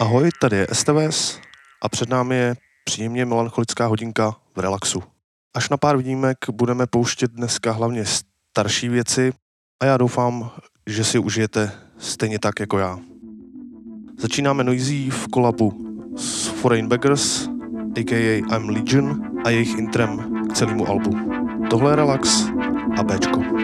Ahoj, tady je STVS a před námi je příjemně melancholická hodinka v relaxu. Až na pár výjimek budeme pouštět dneska hlavně starší věci a já doufám, že si užijete stejně tak jako já. Začínáme Noisy v kolabu s Foreign Beggars, a.k.a. I'm Legion a jejich intrem k celému albu. Tohle je Relax a Bčko.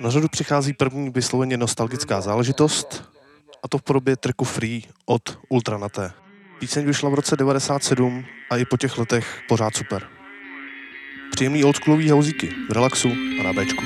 Na řadu přichází první vysloveně nostalgická záležitost, a to v podobě tracku Free od Ultranaté. Píseň vyšla v roce 97 a i po těch letech pořád super. Příjemný oldschoolový hauzíky v relaxu a na Bčku.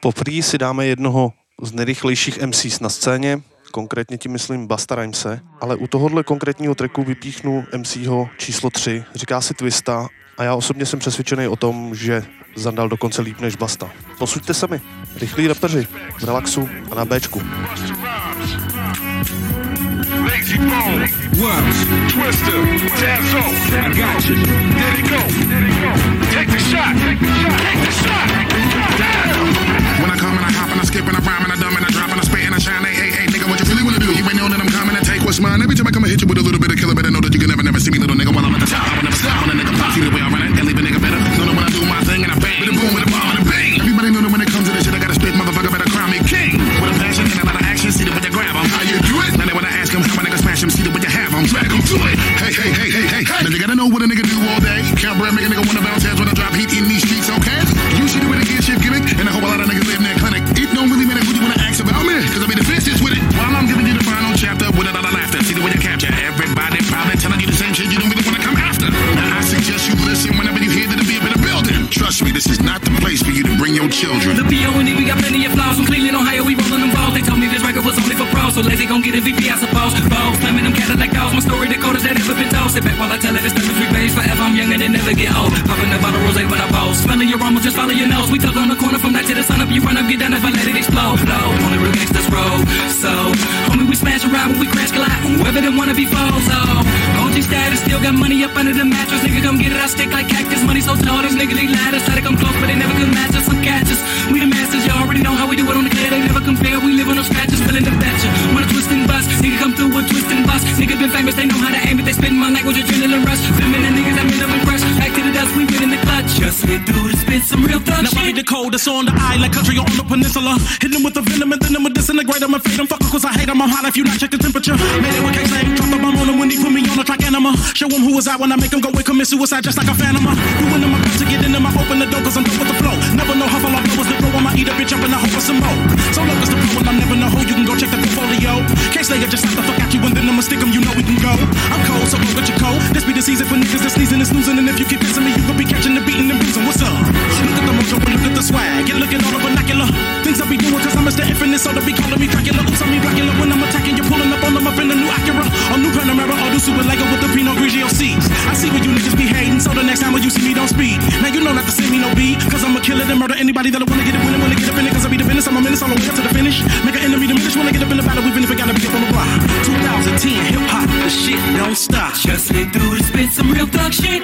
Poprvé si dáme jednoho z nejrychlejších MCs na scéně, konkrétně tím myslím Basta Rhymese, ale u tohohle konkrétního tracku vypíchnu MCho číslo 3, říká si Twista a já osobně jsem přesvědčený o tom, že Zandal dokonce líp než Basta. Posuďte se mi, rychlí rapeři, v relaxu a na Bčku. Lazy Bone, Worms, Twister, Tazzo, I got you. There they go, there they go. Take the shot, take the shot, take the shot. When I come and I hop and I skip and I rhyme and I dumb and I drop and I spit and I shine, hey, hey, hey, nigga, what you really wanna do? You ain't know that I'm coming to take what's mine. Every time I come and hit you with a little bit of killer, better know that you can never, never see me, little nigga, while I'm at the top. I will never stop on a nigga pop. See the way I run it and leave a nigga better. Know that when I do my thing and I bang, with a boom, with a bomb and a bang. Everybody know that when it comes to this shit, I gotta spit, motherfucker, better crown me king. With a passion and a lot of action, see the way you grab 'em. How you do it? Now they wanna ask 'em how my nigga smash 'em, see the way you 'em to it. Hey, hey, hey, hey, hey. Now you gotta know what a nigga do all day. Count bread, make a nigga wanna bounce heads when I drop heat in these streets, okay? You should do it again, shit gimmick, and I hope a lot of niggas live in that clinic. It don't really matter who you wanna ask about me, cause I be the fistest with it. While I'm giving you the final chapter with a lot of laughter. See the way you capture everybody probably telling you the same shit you don't really wanna come after. Now I suggest you listen whenever you hear that the beat in the building. Trust me, this is not the place for you to bring your children. The P.O.N.E. we got plenty of flaws. From Cleveland, Ohio, we rolling them balls. They told me this record was only for pros, so lazy gon' get a VP, I suppose. Sit back while I tell it, it's to free base forever. I'm young and they never get old. Popping a bottle rose when I pose. Smelling your aroma, just follow your nose. We tuck on the corner from night to the sun up. You run up, get down if I let it explode. Low, only real gangsters roll. So, homie, we smash around when we crash collide. Whoever them wanna be foes. So, OG status, still got money up under the mattress. Nigga, come get it, I stick like cactus. Money so tall, these niggas they ladders. Try to come close, but they never could match us. Some catches. We the masters, you already know how we do it on with twist and bust. Nigga been famous, they know how to aim it. They spit my language, adrenaline rush. Feminine niggas, I'm in them rush. Back to the dust, we win in the clutch. Just slid through to spit some real thug Now I the coldest on the island, country or on the peninsula. Hit them with the venom and then I'm a disintegrate. I'm a fade them, fucker, cause I hate them. I'm hot if you not check the temperature. Made it with K-Slang, drop the bomb on them when he put me on a track anima. Show them who was out when I make them go and commit suicide just like a phantom. Doing them, I got to get in them, I open the door cause I'm done with the flow. Never know how far I blow is the flow. I'ma eat a bitch up and I hope for some more. So look, it's the pro and I'm never know who. You can go check the portfolio. K-Slayer just slap the fuck out you and then I'ma stick 'em, you know we can go. I'm cold, so go get your coat. This be the season for niggas that's sneezing and snoozing. And if you keep dissing me, you could be catching the beating and bruising. What's up? Look at the mojo look at the swag. You're looking all the vernacular. Things I be doing cause I'm Mr. Infinite, so they be calling me Dracula. Oops, I'm Dracula when I'm attacking. You're pulling up on them up in the new Acura. Or new Panamera or the Super Lego with the Pinot Grigio C's. I see where you niggas be hating, so the next time when you see me, don't speed. Now you know not to send me no beat, cause I'ma kill it and murder anybody that'll wanna get it, winning, wanna get up in it, cause I be the business. I'm a menace all the way up to the finish. Make an enemy diminish when I get up in the battle, we've been gotta be up on the block. 2010 hip hop, the shit don't stop. Just slid through to spit some real thug shit.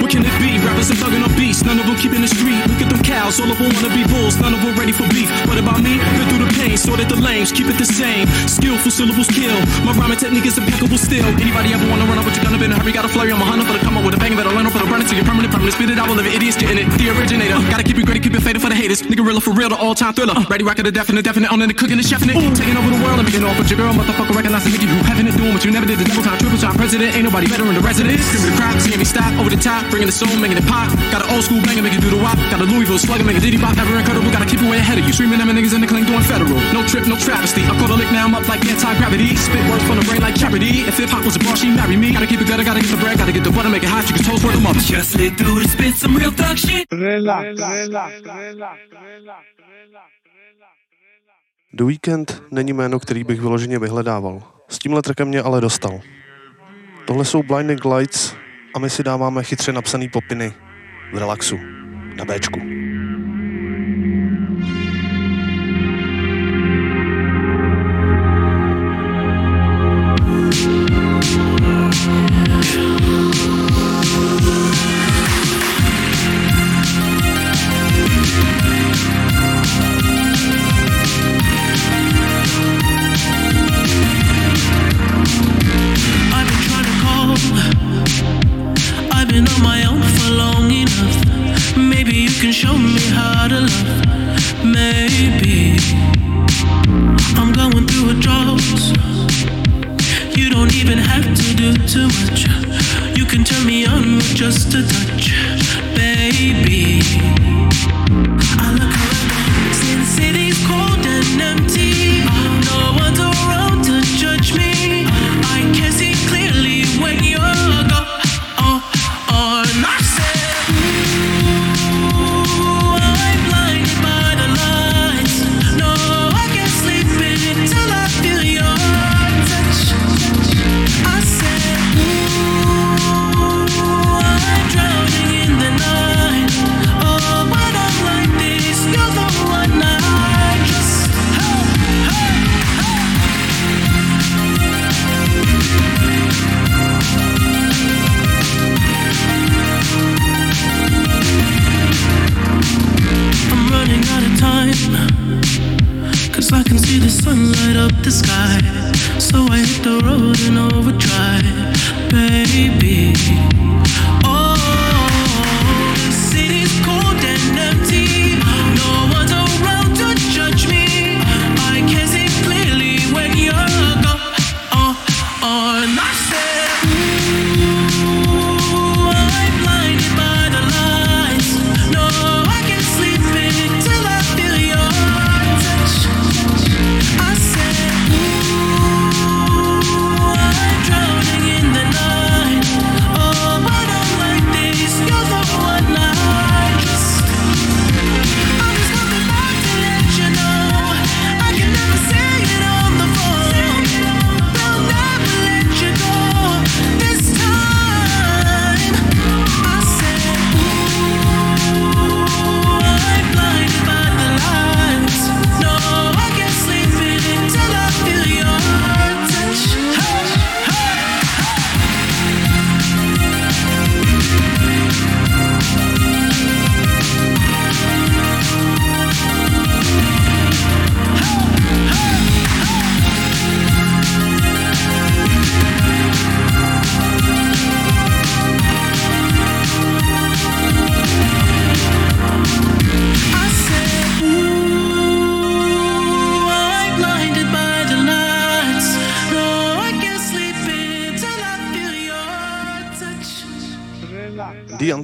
What can it be? Rappers and thugging on beats, none of them keeping the street. Look at them cows, all of them wanna be bulls, none of them ready for beef. What about me? Been through the pain, sorted the lanes, keep it the same. Skillful syllables kill. My rhyming technique is impeccable still. Anybody ever wanna run up with your gun up in a hurry? Got a flurry, I'm a hunter for the come up with a bang, better learn for the burn it to your permanent, permanent. Spit it out, it, idiots getting it. The originator, gotta keep it gritty, keep it faded for the haters. Nigga real for real, the all time thriller. Ready, rock it, the definite, definite, on in the cooking and chefing it. Taking over the world, I'm getting off with your girl, motherfucker, recognize the you having it, doing what you never did. The double time, triple time president, ain't nobody better in the residence. Screaming the crowd, seeing me stop over the top, bringing the soul, making it pop. Got an old school banger, make it do the wop. Got a Louisville slugger, make a diddy bop, ever incredible. Gotta keep it way ahead of you. Streaming them niggas in the clean, doing federal. No trip, no travesty. I caught a lick, now I'm up like anti gravity. Spit words from the brain like charity. If hip hop was a bar, she marry me. Gotta keep it better, gotta get the bread, gotta get the butter, make it hot. You can toast for the mother. Just slid through to spit some real thug shit. The Weekend není jméno, který bych vyloženě vyhledával. S tímhle trackem mě ale dostal. Tohle jsou Blinding Lights a my si dáváme chytře napsaný popiny v relaxu na Bčku.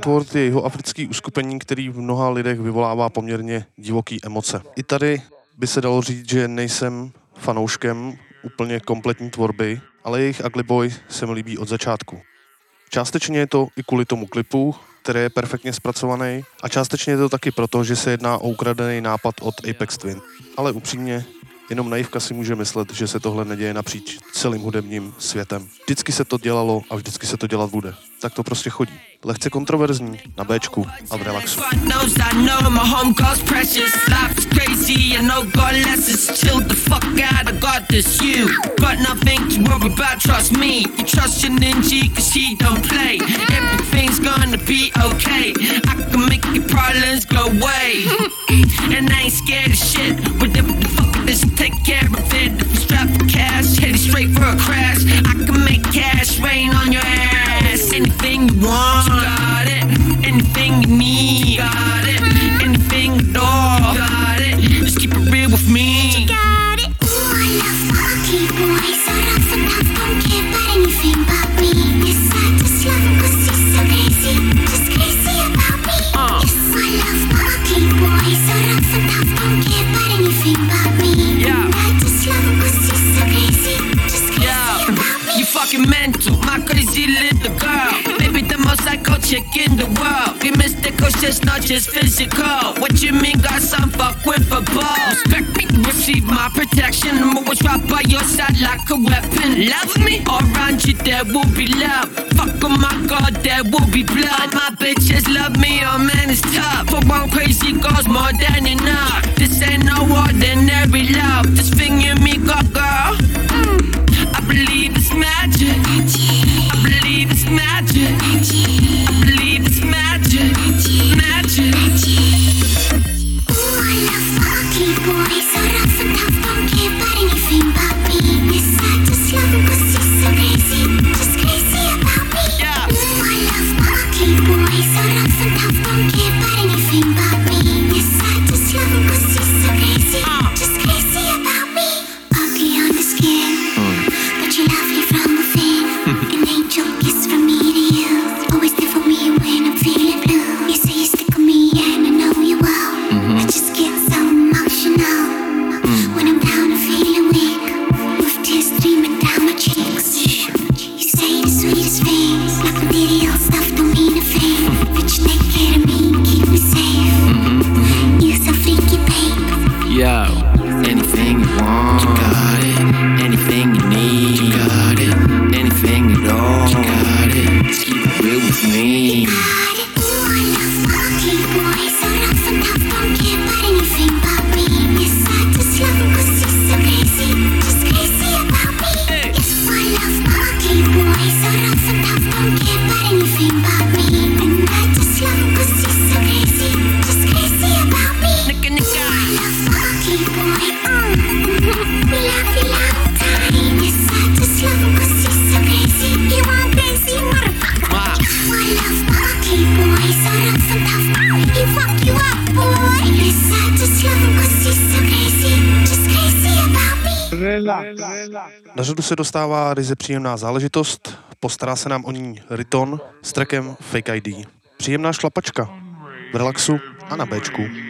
Concord je jeho africký uskupení, který v mnoha lidech vyvolává poměrně divoký emoce. I tady by se dalo říct, že nejsem fanouškem úplně kompletní tvorby, ale jejich Ugly Boy se mi líbí od začátku. Částečně je to i kvůli tomu klipu, který je perfektně zpracovaný a částečně je to taky proto, že se jedná o ukradený nápad od Apex Twin. Ale upřímně, Jenom naivka si může myslet, že se tohle neděje napříč celým hudebním světem. Vždycky se to dělalo a vždycky se to dělat bude. Tak to prostě chodí. Lehce kontroverzní, na Bčku a v relaxu. And I ain't scared of shit, Whatever the fuck business and take care of it. If you strap for cash, Head straight for a crash. I can make cash rain on your ass. Anything you want, you got it. Anything you need, you got it. Anything at all, you got it. Just keep it real with me. mental. my crazy little girl. Maybe the most psycho chick in the world. Be mystical, she's not just physical. What you mean, got some fuck with a ball? Respect me, receive my protection. I'm always right by your side like a weapon. Love me, around you there will be love. Fuck on my god, there will be blood. My bitches love me, oh man, it's tough. For one crazy girl's more than enough. This ain't no ordinary love. This thing you me, go girl. Relax. Na řadu se dostává ryze příjemná záležitost, postará se nám o ní Riton s trackem Fake ID. Příjemná šlapačka v relaxu a na Bčku.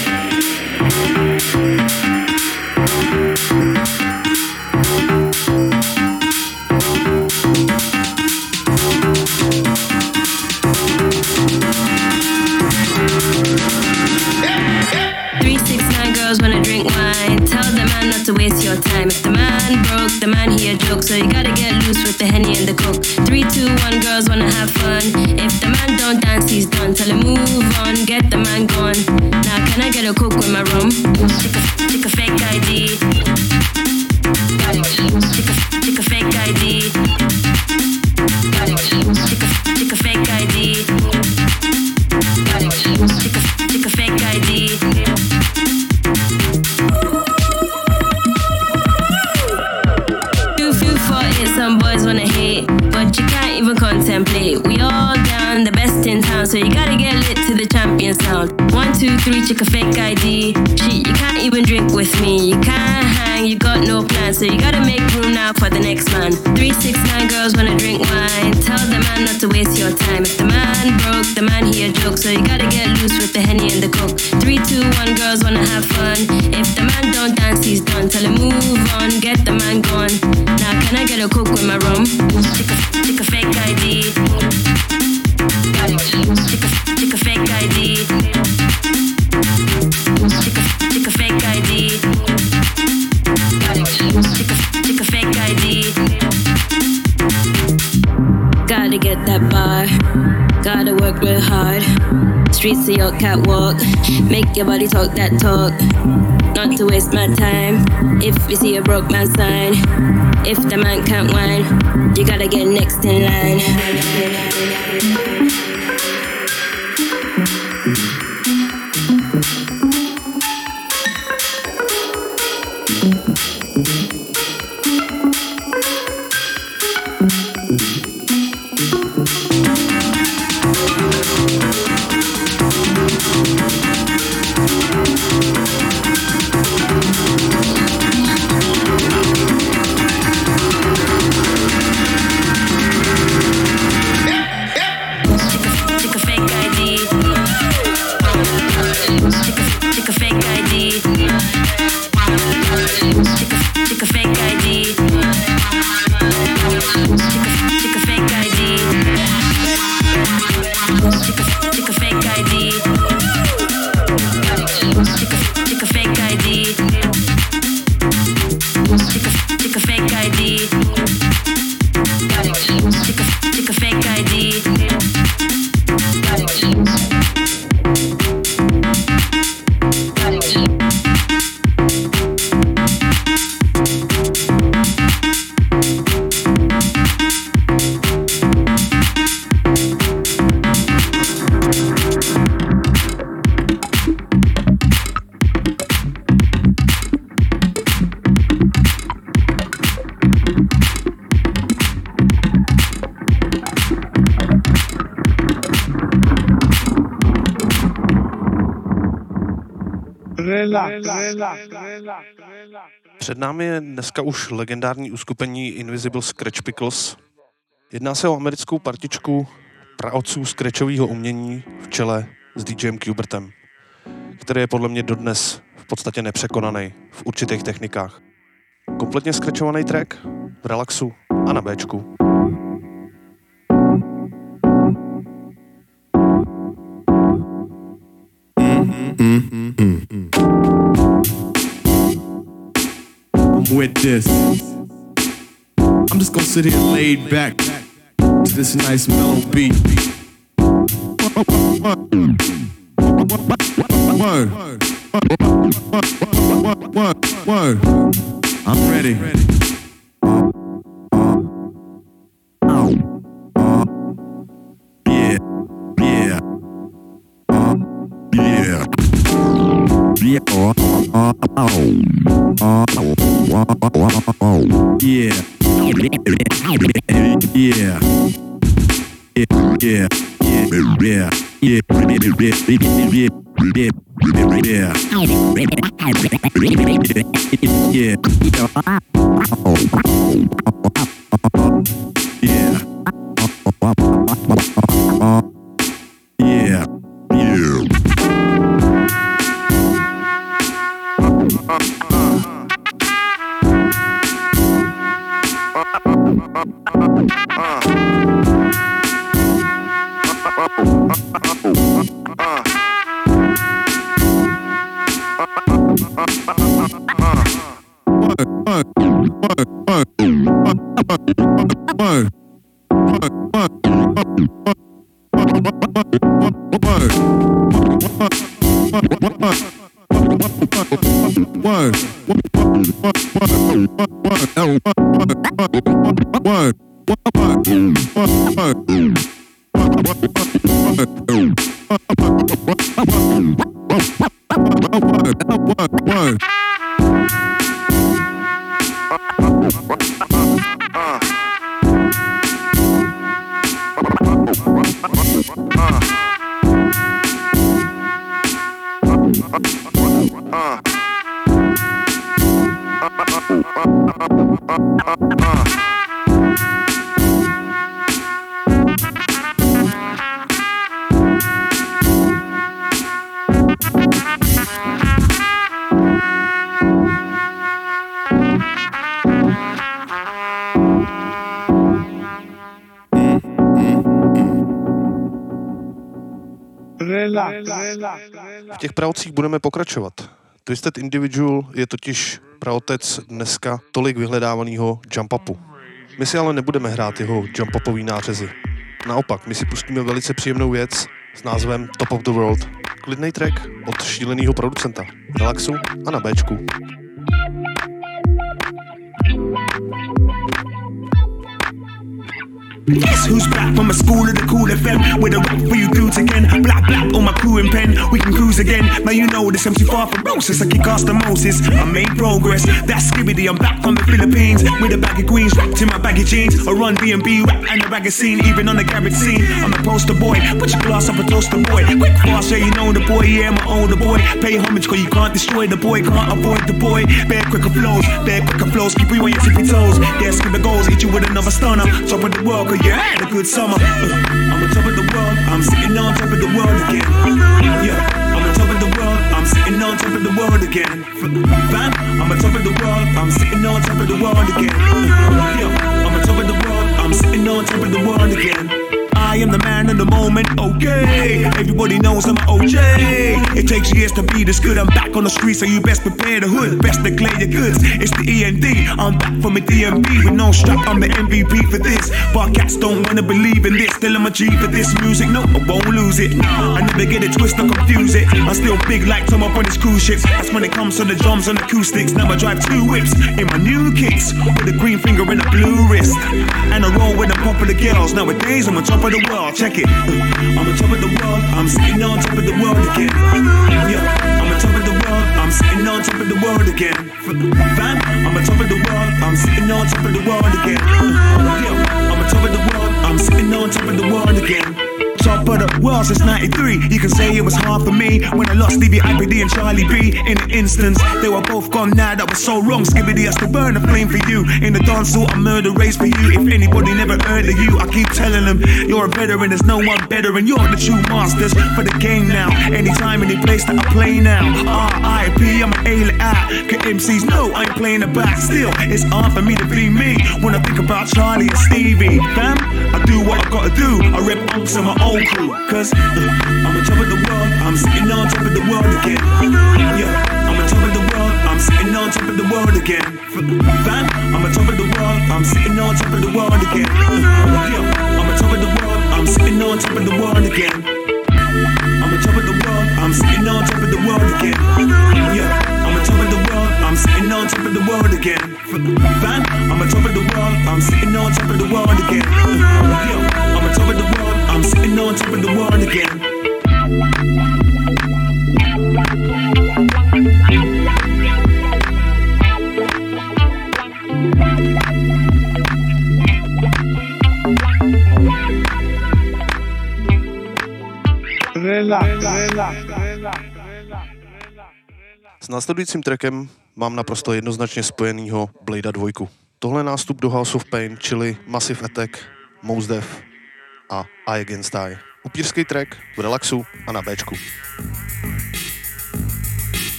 Three, not to waste your time. If the man broke, the man he a joke. So you gotta get loose with the henny and the coke. Three, two, one, girls wanna have fun. If the man don't dance, he's done. Tell him move on, get the man gone. Now can I get a coke with my rum? Stick a, stick a fake ID. Stick a, stick a fake ID. Stick a, stick a fake ID. Stick a, stick a fake ID. Even contemplate. We all down, the best in town, so you gotta get lit to the champion sound. One, two, three, check a fake ID. Shit, you can't even drink with me. You can't hang, you got no so you gotta make room now for the next man. Three, six, nine girls wanna drink wine. Tell the man not to waste your time. If the man broke, the man he a joke, so you gotta get loose with the henny and the coke. Three, two, one, girls wanna have fun. If the man don't dance, he's done. Tell him move on, get the man gone. Now can I get a coke with my rum? Stick a, stick a fake ID. Stick a, a fake ID. Stick a, a fake ID. Streets to your catwalk. Make your body talk that talk. Not to waste my time. If you see a broke man sign. If the man can't whine, you gotta get next in line. Před námi je dneska už legendární uskupení Invisible Scratch Pickles. Jedná se o americkou partičku praotců scratchového umění v čele s DJem Cubertem, který je podle mě dodnes v podstatě nepřekonaný v určitých technikách. Kompletně scratchovaný track v relaxu a na Bčku. With this. I'm just gonna sit here laid back to this nice mellow beat. Word. word, word. I'm ready. Yeah. Oh, oh, oh, yeah. Yeah. Yeah. Yeah. Yeah. Yeah. Yeah. V těch pravcích budeme pokračovat. Twisted Individual je totiž pravotec dneska tolik vyhledávaného jump upu. My si ale nebudeme hrát jeho jump upový nářezy. Naopak, my si pustíme velice příjemnou věc s názvem Top of the World. Klidný track od šíleného producenta Relaxu a na Bčku. Guess who's back from a school of the cool FM with a rap for you dudes again? Black, black on my crew and pen, we can cruise again. Now you know this MC far from roses. I kick ass the Moses. I made progress. That's Skibadee. I'm back from the Philippines with a bag of greens wrapped in my baggy jeans. I run B&B rap and the ragged scene, even on the garage scene. I'm a poster boy. Put your glass up and toast the boy. Quick fast, yeah, you know the boy. Yeah, my older boy. Pay homage, cause you can't destroy the boy. Can't avoid the boy. Bear quicker flows, bear quicker flows. Keep you on your tippy toes. Yeah, skip the goals, hit you with another stunner. Top of the world, cause had a good summer. I'm on top of the world. I'm sitting on top of the world again. Yeah, I'm on top of the world. I'm sitting on top of the world again. Fam, I'm on top of the world. I'm sitting on top of the world again. Yeah, I'm on top of the world. I'm sitting on top of the world again. I am the man in the moment, okay. Everybody knows I'm OJ. It takes years to be this good. I'm back on the street, so you best prepare the hood. Best declare your goods. It's the END. I'm back from a DMB with no strap. I'm the MVP for this. But cats don't wanna believe in this. Still I'm a G for this music. No, I won't lose it. I never get it twisted confuse it. I'm still big like Tom up on his cruise ships. That's when it comes to the drums and acoustics. Now I drive two whips in my new kicks with a green finger and a blue wrist. And I roll with of the popular girls. Nowadays I'm on top of the world. Check it. I'm on top of the world. I'm sitting on top of the world again. Yeah, I'm on top of the world. I'm sitting on top of the world again. Fam, I'm on top of the world. I'm sitting on top of the world again. Yeah, I'm on top of the world. I'm sitting on top of the world again. Of the world since 93. You can say it was hard for me when I lost Stevie Hyper D and Charlie B. In an instance, they were both gone now. That was so wrong. Skibadee, I still burn a flame for you. In the dance hall, I murder race for you. If anybody never heard of you, I keep telling them you're a veteran. There's no one better, and you're the true masters for the game now. Anytime, any place that I play now. R.I.P. I'm an alien out. Cause MCs know I ain't playing it back. Still, it's hard for me to be me when I think about Charlie and Stevie. Fam, I do what I gotta do. I rep unks and my old crew. Cause uh, I'm on top of the world, I'm sitting on top of the world again. Yeah, I'm on top of the world, I'm sitting on top of the world again. Fam, I'm on top of the world, I'm sitting on top of the world again. yeah, I'm on top of the world, I'm sitting on top of the world again. I'm on top of the world, I'm sitting on top of the world again. Yeah. I'm on top of the world, I'm sitting on top of the world again. Fam, I'm on top of the world, I'm sitting on top of the world again. Yeah, I'm on top of the world. been on tripping the world again. S následujícím trekem mám naprosto jednoznačně spojenýho Blade 2. Tohle nástup do House of Pain, čili Massive Attack, Mos Death, a I Against I. Upírský track v relaxu a na Bčku.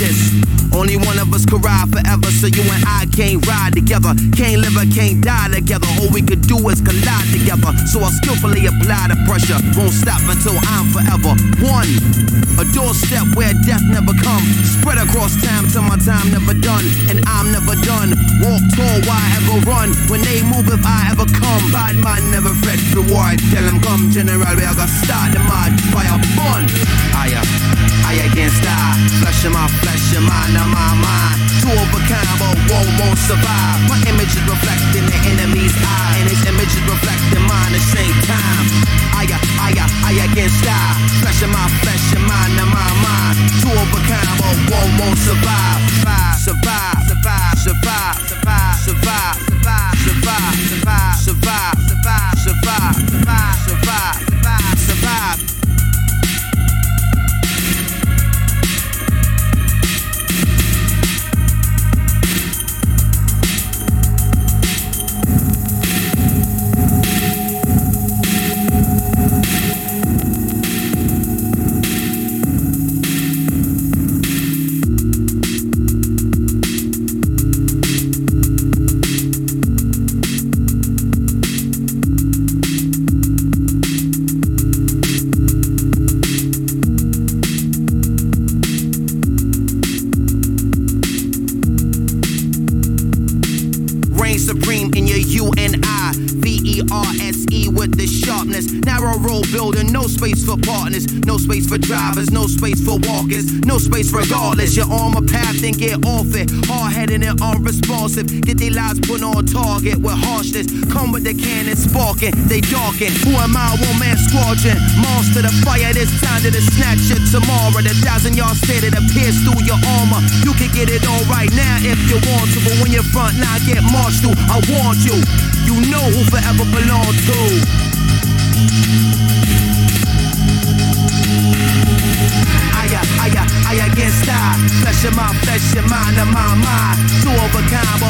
This. Only one of us could ride forever, so you and I can't ride together. Can't live or can't die together. All we could do is collide together. So I skillfully apply the pressure. Won't stop until I'm forever. One, a doorstep where death never come. Spread across time till my time never done. And I'm never done. Walk tall, why ever run? When they move, if I ever come. Bad man never fret reward. Tell them come, general, we are gonna start the mud. Fire fun. I, uh, I against I. Flesh of my flesh and mind of my mind. Two of a kind, but one won't survive. My image is reflecting the enemy's eye, and his image is reflecting mine at the same time. I, uh, I, uh, I against I. Flesh of my flesh and mind of my mind. Two of a kind, but one won't survive, survive, survive, survive, survive, survive, survive, survive, survive, survive, survive, survive, survive, Come with the cannon sparking, they darken. Who am I? One man squadron. Monster the fire, this time to the snatch it tomorrow. The thousand yard stay that appears through your armor. You can get it all right now if you want to, but when you're front line, get marched through. I want you. You know who forever belong to. I against I. Flesh of my flesh and mind of my mind. Two of a kind,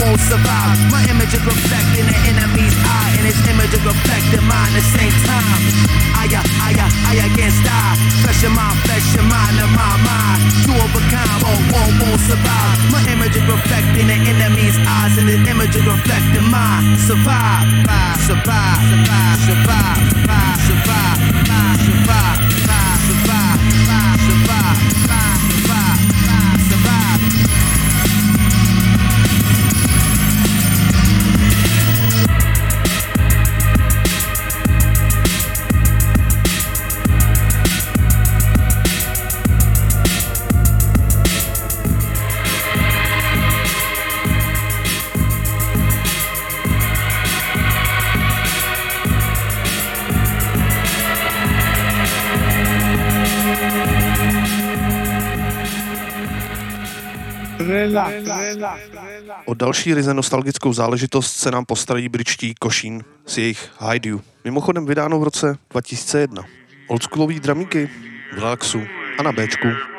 won't survive. My image is reflecting the enemy's eye, and his image is reflecting mine at the same time. I, I, I, I against I. Flesh of my flesh and mind of my mind. Two of a kind, won't survive. My image is reflecting the enemy's eyes, and his image is reflecting mine. Survive, survive, survive, survive, survive, survive, survive. survive. O další ryze nostalgickou záležitost se nám postarají britští Košín s jejich Hide You. Mimochodem vydáno v roce 2001. Oldschoolový dramíky v relaxu a na Bčku.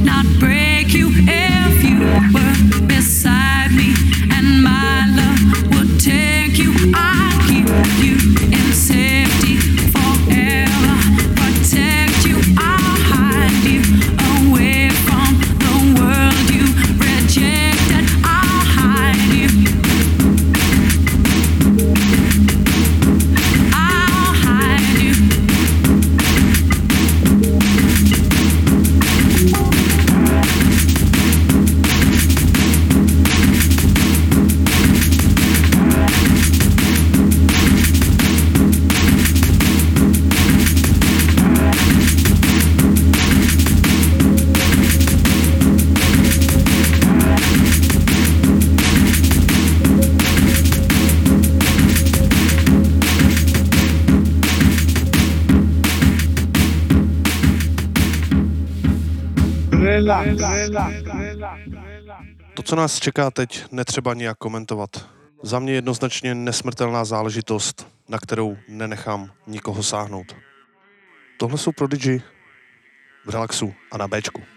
not break you if you were. co nás čeká teď, netřeba nijak komentovat. Za mě jednoznačně nesmrtelná záležitost, na kterou nenechám nikoho sáhnout. Tohle jsou Prodigy v relaxu a na Bčku.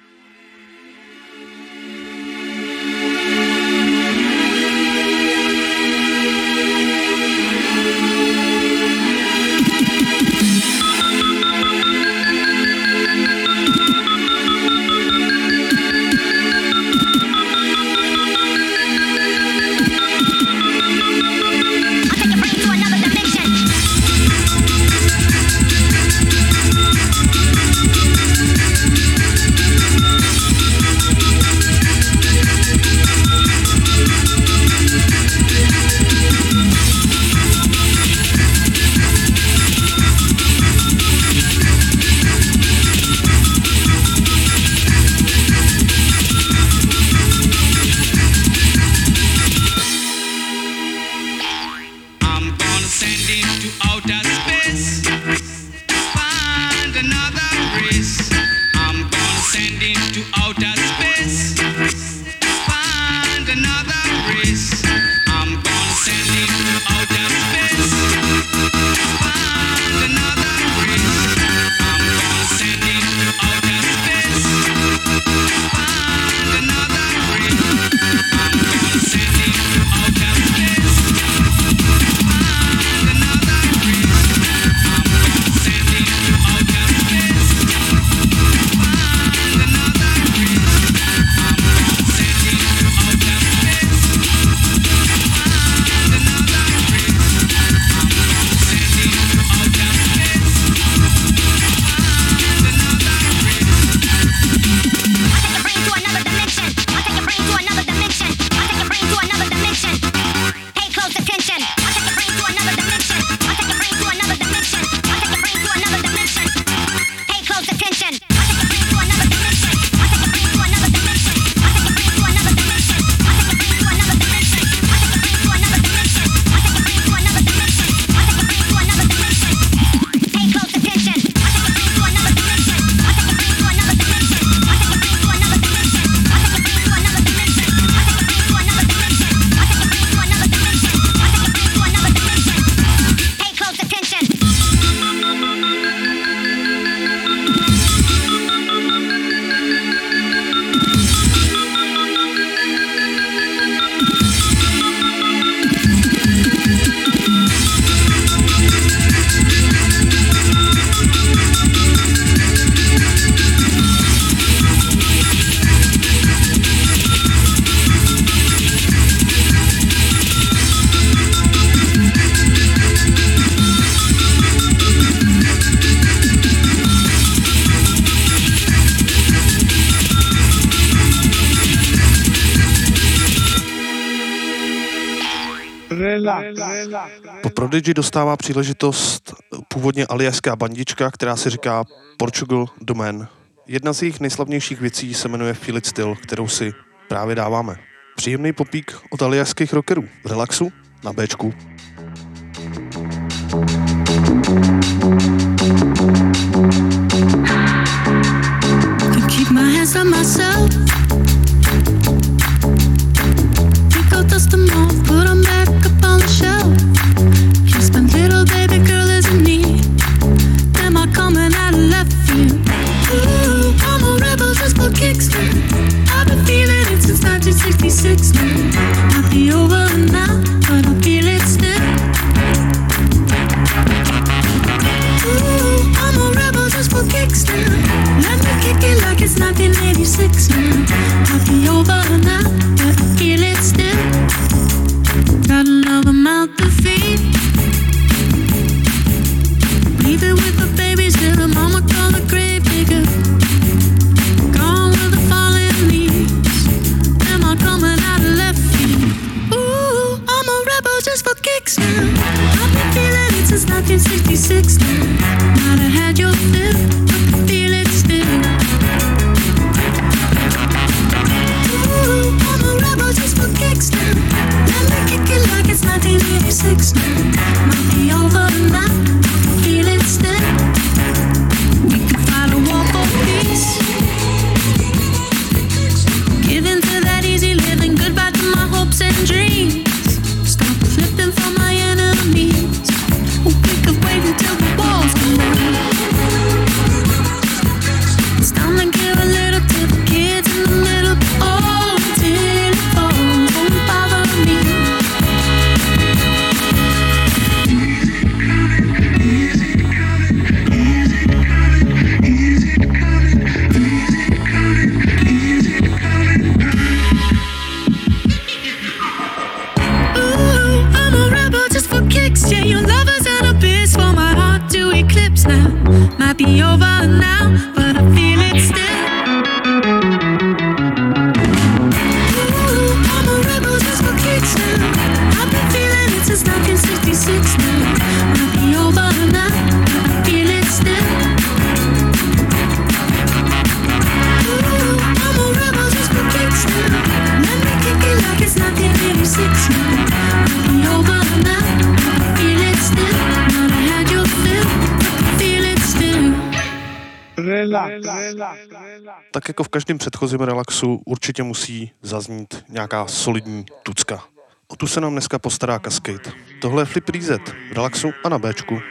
Prodigy dostává příležitost původně aliaská bandička, která se říká Portugal Domain. Jedna z jejich nejslavnějších věcí se jmenuje Feel It Still, kterou si právě dáváme. Příjemný popík od aliaských rockerů. Relaxu na Bčku. Put them back up on the shelf. 96 now. Might be over now, but I feel it still. Ooh, I'm a rebel just for kicks now. Let me kick it like it's 1986 now. Might be over now, but I feel it still. Got another mouth to feed. Leave it with the babies till the mama I've been feeling it since 1966 now. každém předchozím relaxu určitě musí zaznít nějaká solidní tucka. O tu se nám dneska postará Cascade. Tohle je Flip Reset, relaxu a na Bčku.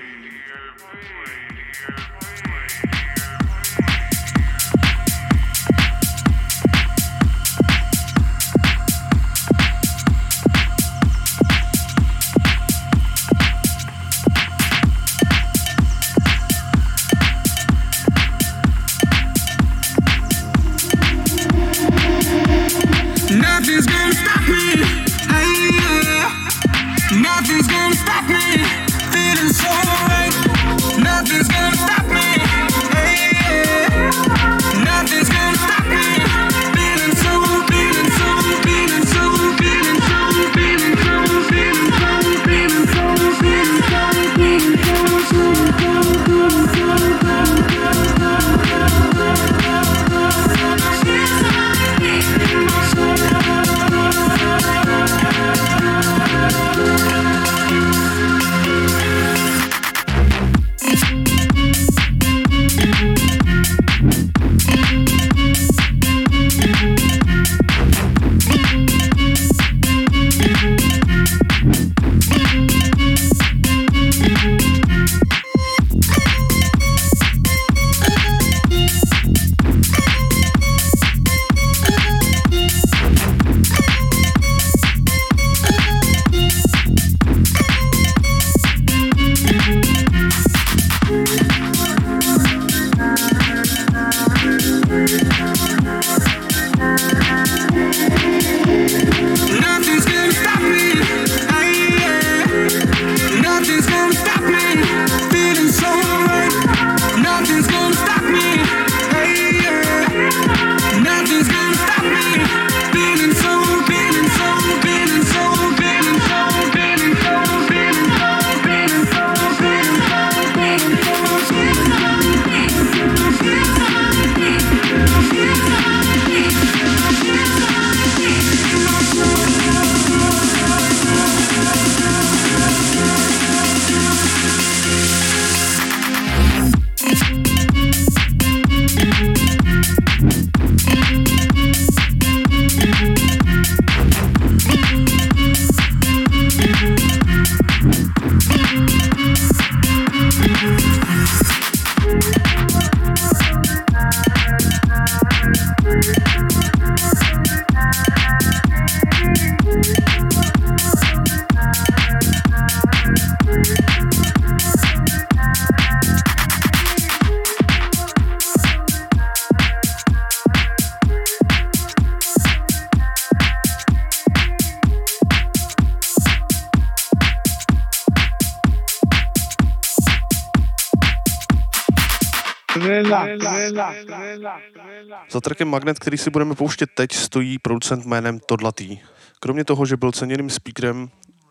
Za trackem Magnet, který si budeme pouštět teď, stojí producent jménem Todlatý. Kromě toho, že byl ceněným speakerem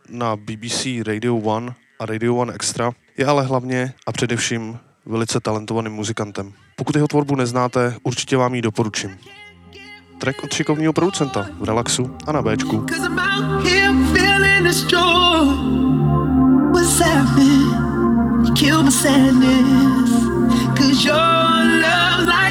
na BBC Radio 1 a Radio 1 Extra, je ale hlavně a především velice talentovaným muzikantem. Pokud jeho tvorbu neznáte, určitě vám ji doporučím. Track od šikovního producenta v Relaxu a na Bčku. Kill my sadness. Cause your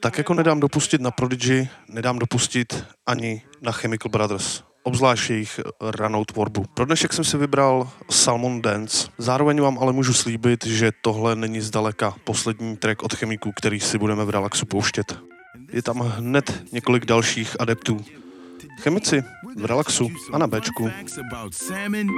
Tak jako nedám dopustit na Prodigy, nedám dopustit ani na Chemical Brothers obzvlášť jejich ranou tvorbu. Pro dnešek jsem si vybral Salmon Dance. Zároveň vám ale můžu slíbit, že tohle není zdaleka poslední track od Chemiků, který si budeme v relaxu pouštět. Je tam hned několik dalších adeptů. Chemici v relaxu a na Bčku. about salmon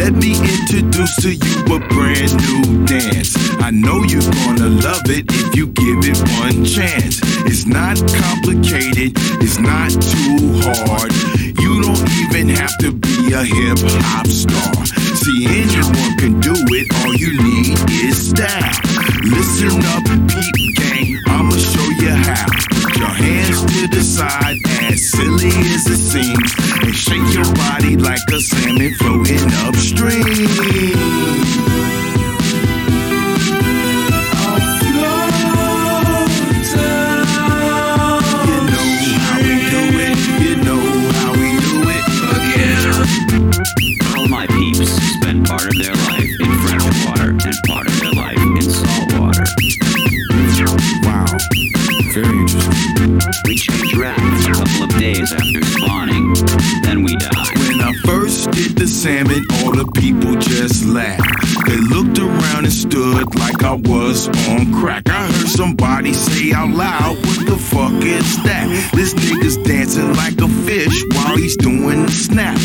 Let me introduce to you a brand new dance. I know you're gonna love it if you give it one chance. It's not complicated, it's not too hard. You don't even have to be a hip hop star. See, anyone can do it, all you need is style. Listen up, peep gang, I'ma show you how. Put your hands to the side, as silly as it seems, shake your body like a salmon floating upstream. The salmon, all the people just laughed. They looked around and stood like I was on crack. I heard somebody say out loud, What the fuck is that? This nigga's dancing like a fish while he's doing the snap.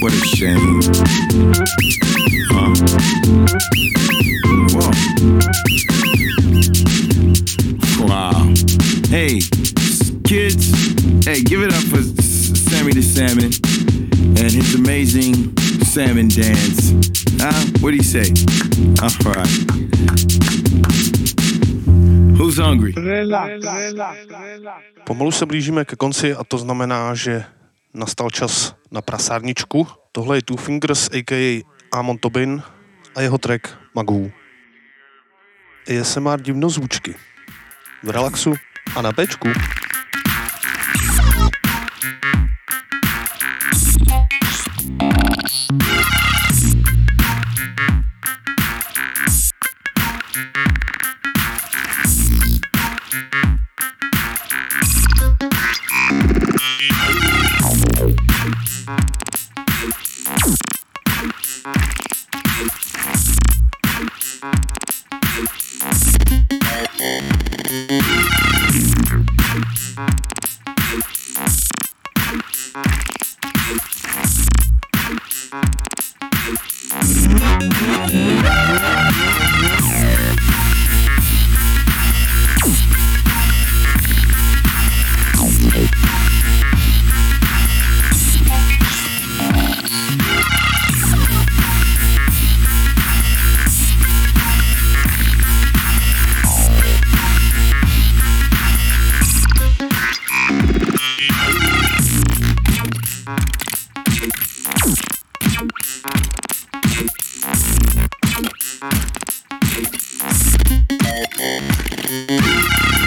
What a shame. Huh? Whoa. Wow. Hey, kids, hey, give it up for Sammy the Salmon and his amazing salmon dance. Huh? What do you say? All right. Who's hungry? Pomalu se blížíme ke konci a to znamená, že nastal čas na prasárničku. Tohle je Two Fingers, a.k.a. Amon Tobin a jeho track Magů. ASMR divno zvučky. V relaxu a na pečku. Yeah. Mm-hmm. Música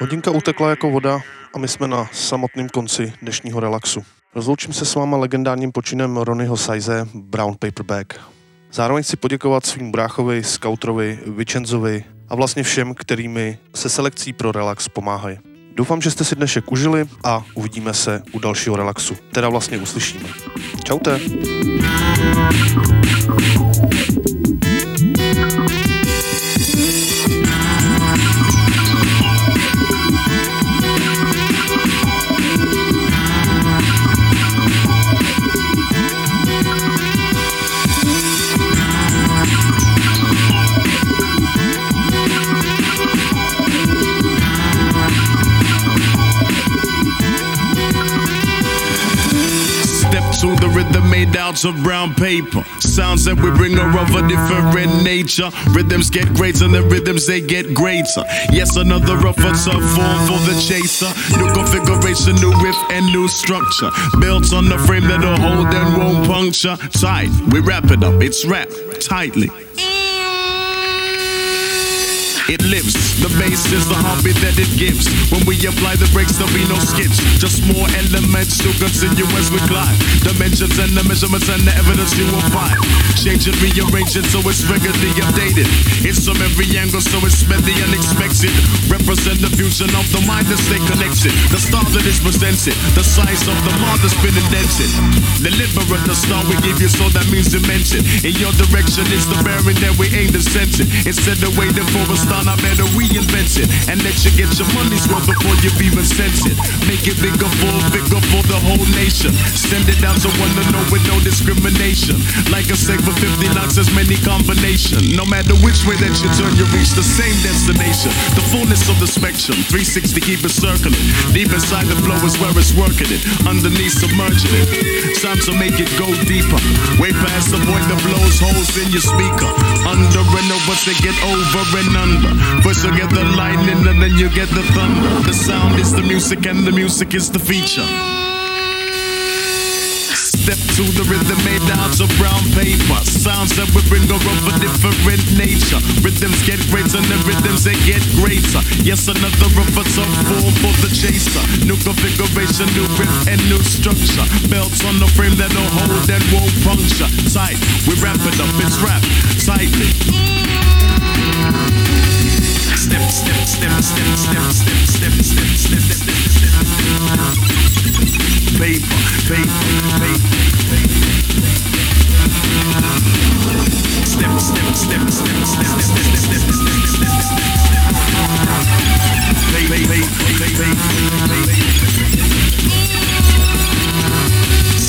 Hodinka utekla jako voda a my jsme na samotném konci dnešního relaxu. Rozloučím se s váma legendárním počinem Ronnieho Size Brown Paperback. Zároveň chci poděkovat svým bráchovi, skautrovi, Vicenzovi a vlastně všem, kterými se selekcí pro relax pomáhají. Doufám, že jste si dnešek užili a uvidíme se u dalšího relaxu. Teda vlastně uslyšíme. Čaute. Step made out of brown paper. Sounds that we bring are of a different nature. Rhythms get greater, the rhythms they get greater. Yes, another rougher tough form for the chaser. New configuration, new riff, and new structure. Built on the frame that'll hold and won't puncture. Tight, we wrap it up, it's wrapped tightly. It lives. The bass is the heartbeat that it gives. When we apply the brakes, there'll be no skips. Just more elements to continue as we climb. Dimensions and the measurements and the evidence you will find. Change it, rearrange it so it's regularly updated. It's from every angle, so it's meant the unexpected. Represent the fusion of the mind and stay connected. The star that is presented, the size of the mark that's been indented. Deliberate, the star we give you, so that means dimension. In your direction is the bearing that we aim to sense it. Instead of waiting for a star, I better reinvent it and let you get your money's worth before you've even sent it. Make it bigger for bigger for the whole nation. Send it down to one to know with no discrimination. Like I say, for 50 knocks, there's many combination. No matter which way that you turn, you reach the same destination. The fullness of the spectrum, 360 keep it circling. Deep inside the flow is where it's working it. Underneath submerging it. Time to make it go deeper. Way past the point that blows holes in your speaker. Under and over to get over and under. First you get the lightning and then you get the thunder. The sound is the music and the music is the feature. Step to the rhythm made out of brown paper. Sounds that we bring are of a different nature. Rhythms get greater and the rhythms they get greater. Yes, another of a tough form for the chaser. New configuration, new riff and new structure. Belts on the frame that'll hold and won't puncture. Tight, we wrap it up, it's wrapped tightly. Step, step, step, step, step, step, step, step, step, step. Paper, paper, paper. Step, step, step, step, step, step, step, step, step, paper, paper, paper, paper,